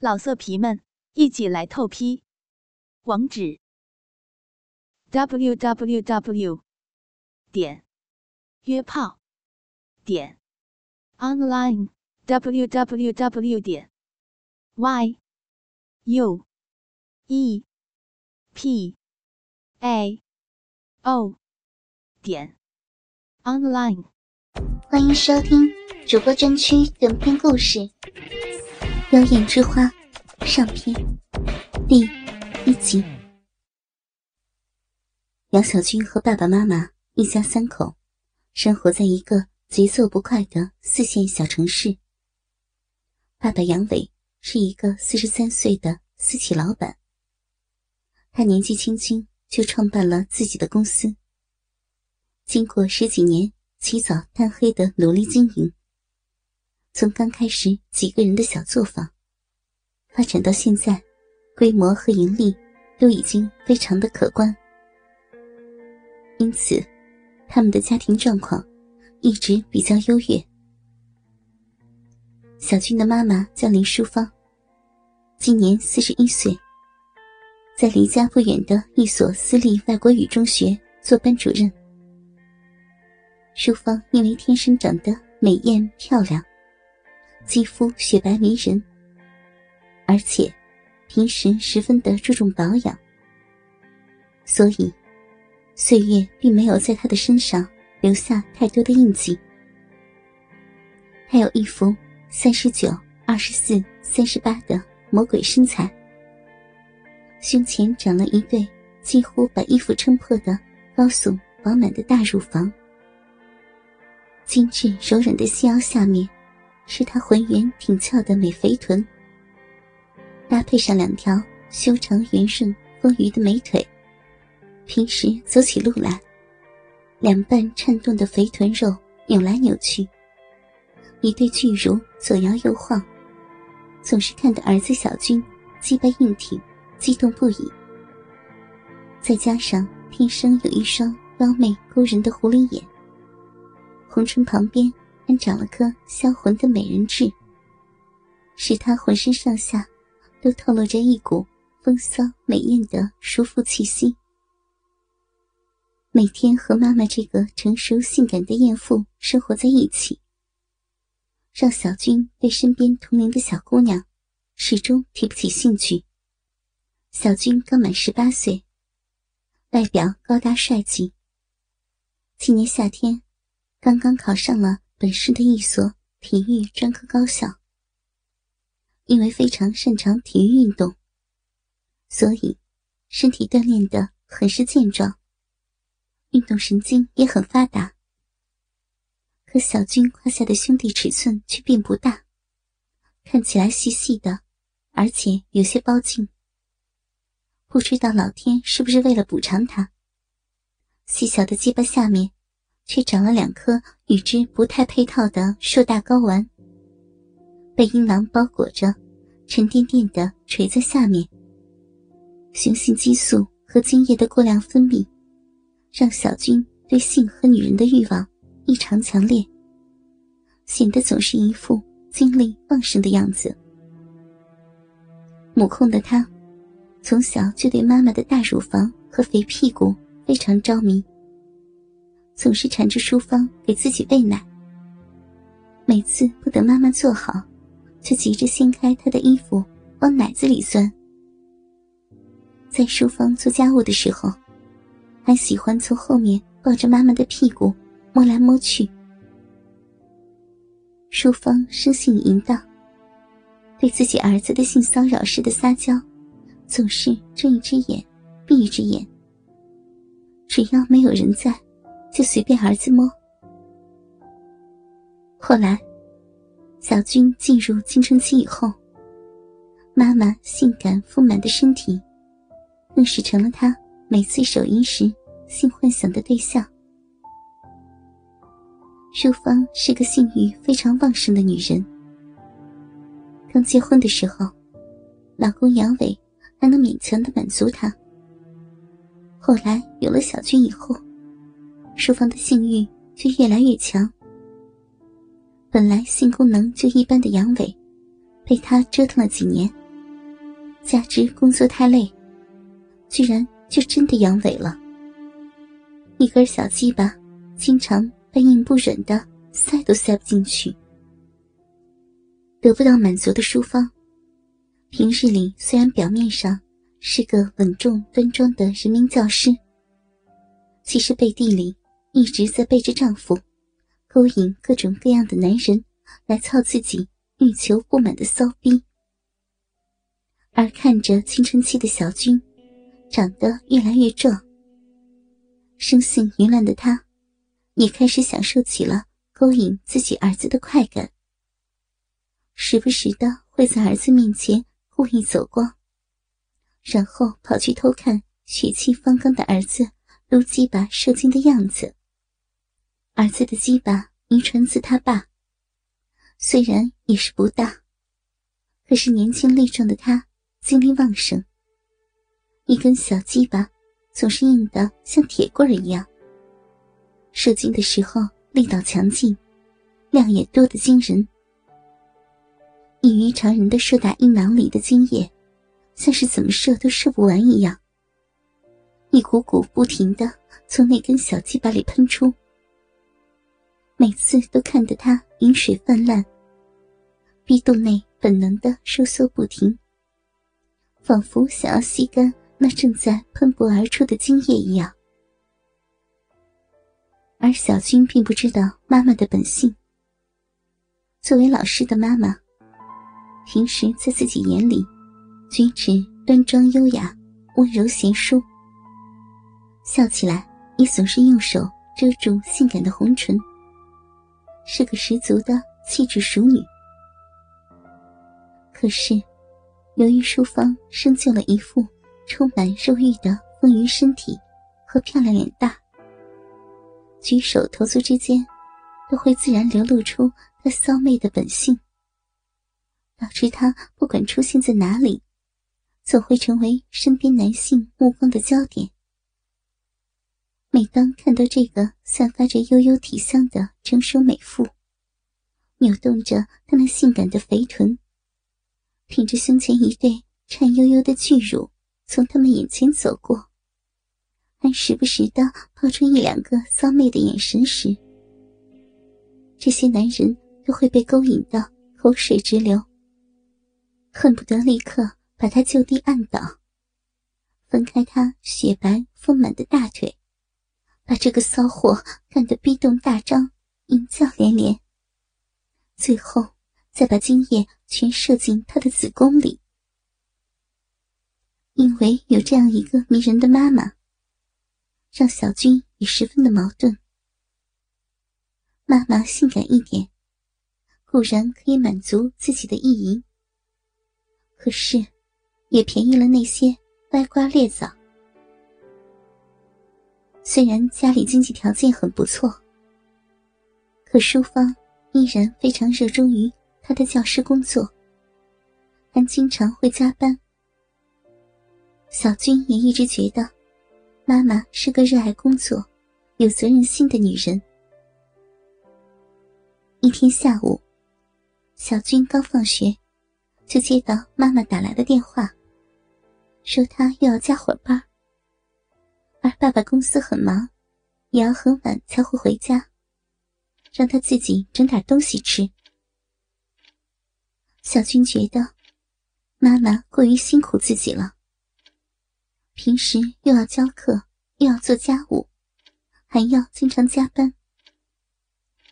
老色皮们，一起来透批！网址：w w w 点约炮点 online w w w 点 y u e p a o 点 online。欢迎收听主播专区短篇故事《妖艳之花》上篇第一集。杨小军和爸爸妈妈一家三口生活在一个节奏不快的四线小城市。爸爸杨伟是一个四十三岁的私企老板，他年纪轻轻就创办了自己的公司，经过十几年。起早贪黑的努力经营，从刚开始几个人的小作坊，发展到现在，规模和盈利都已经非常的可观。因此，他们的家庭状况一直比较优越。小军的妈妈叫林淑芳，今年四十一岁，在离家不远的一所私立外国语中学做班主任。淑芳因为天生长得美艳漂亮，肌肤雪白迷人，而且平时十分的注重保养，所以岁月并没有在她的身上留下太多的印记。她有一副三十九、二十四、三十八的魔鬼身材，胸前长了一对几乎把衣服撑破的高耸饱满的大乳房。精致柔软的细腰下面，是她浑圆挺翘的美肥臀，搭配上两条修长圆顺丰腴的美腿，平时走起路来，两半颤动的肥臀肉扭来扭去，一对巨乳左摇右晃，总是看得儿子小军鸡巴硬挺，激动不已。再加上天生有一双妖媚勾人的狐狸眼。红唇旁边长了颗销魂的美人痣，使他浑身上下都透露着一股风骚美艳的淑妇气息。每天和妈妈这个成熟性感的艳妇生活在一起，让小军对身边同龄的小姑娘始终提不起兴趣。小军刚满十八岁，外表高大帅气。今年夏天。刚刚考上了本市的一所体育专科高校，因为非常擅长体育运动，所以身体锻炼的很是健壮，运动神经也很发达。可小军胯下的兄弟尺寸却并不大，看起来细细的，而且有些包茎。不知道老天是不是为了补偿他，细小的鸡巴下面。却长了两颗与之不太配套的硕大睾丸，被阴囊包裹着，沉甸甸的垂在下面。雄性激素和精液的过量分泌，让小军对性和女人的欲望异常强烈，显得总是一副精力旺盛的样子。母控的他，从小就对妈妈的大乳房和肥屁股非常着迷。总是缠着淑芳给自己喂奶。每次不等妈妈做好，就急着掀开她的衣服往奶子里钻。在淑芳做家务的时候，还喜欢从后面抱着妈妈的屁股摸来摸去。淑芳生性淫荡，对自己儿子的性骚扰式的撒娇，总是睁一只眼闭一只眼。只要没有人在。就随便儿子摸。后来，小军进入青春期以后，妈妈性感丰满的身体，更是成了他每次手淫时性幻想的对象。淑芳是个性欲非常旺盛的女人。刚结婚的时候，老公杨伟还能勉强的满足她。后来有了小军以后，淑芳的性欲却越来越强。本来性功能就一般的阳痿，被他折腾了几年，加之工作太累，居然就真的阳痿了。一根小鸡巴经常被硬不忍的塞都塞不进去。得不到满足的淑芳，平日里虽然表面上是个稳重端庄的人民教师，其实背地里一直在背着丈夫，勾引各种各样的男人来操自己欲求不满的骚逼。而看着青春期的小军，长得越来越壮，生性淫乱的他，也开始享受起了勾引自己儿子的快感。时不时的会在儿子面前故意走光，然后跑去偷看血气方刚的儿子撸鸡巴射精的样子。儿子的鸡巴遗传自他爸，虽然也是不大，可是年轻力壮的他。精力旺盛，一根小鸡巴总是硬的像铁棍一样。射精的时候力道强劲，量也多得惊人。异于常人的射打阴囊里的精液，像是怎么射都射不完一样，一股股不停的从那根小鸡巴里喷出，每次都看得他饮水泛滥，逼洞内本能的收缩不停。仿佛想要吸干那正在喷薄而出的精液一样，而小军并不知道妈妈的本性。作为老师的妈妈，平时在自己眼里，举止端庄优雅、温柔贤淑，笑起来也总是用手遮住性感的红唇，是个十足的气质熟女。可是。由于淑芳生就了一副充满肉欲的丰腴身体和漂亮脸蛋，举手投足之间都会自然流露出她骚媚的本性，导致她不管出现在哪里，总会成为身边男性目光的焦点。每当看到这个散发着幽幽体香的成熟美妇，扭动着她那性感的肥臀。挺着胸前一对颤悠悠的巨乳从他们眼前走过，还时不时的抛出一两个骚媚的眼神时，这些男人都会被勾引到口水直流，恨不得立刻把他就地按倒，分开他雪白丰满的大腿，把这个骚货干得逼动大张，淫叫连连，最后。再把精液全射进他的子宫里，因为有这样一个迷人的妈妈，让小军也十分的矛盾。妈妈性感一点，固然可以满足自己的意淫，可是也便宜了那些歪瓜裂枣。虽然家里经济条件很不错，可淑芳依然非常热衷于。她的教师工作，还经常会加班。小军也一直觉得，妈妈是个热爱工作、有责任心的女人。一天下午，小军刚放学，就接到妈妈打来的电话，说她又要加会班，而爸爸公司很忙，也要很晚才会回家，让他自己整点东西吃。小军觉得妈妈过于辛苦自己了，平时又要教课，又要做家务，还要经常加班，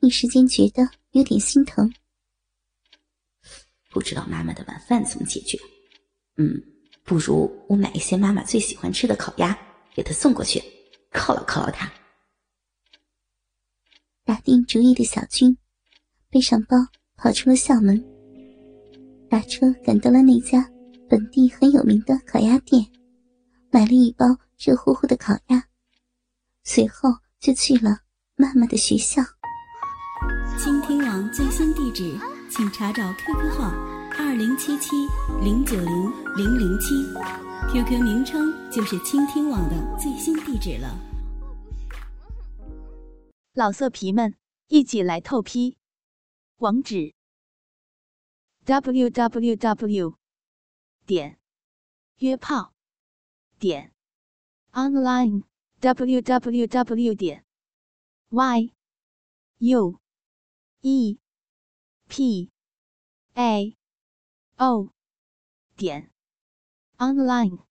一时间觉得有点心疼。不知道妈妈的晚饭怎么解决？嗯，不如我买一些妈妈最喜欢吃的烤鸭给他送过去，犒劳犒劳他。打定主意的小军背上包跑出了校门。打车赶到了那家本地很有名的烤鸭店，买了一包热乎乎的烤鸭，随后就去了妈妈的学校。倾听网最新地址，请查找 QQ 号二零七七零九零零零七，QQ 名称就是倾听网的最新地址了。老色皮们一起来透批网址 www. 点约炮点 online www 点 yue pao 点 online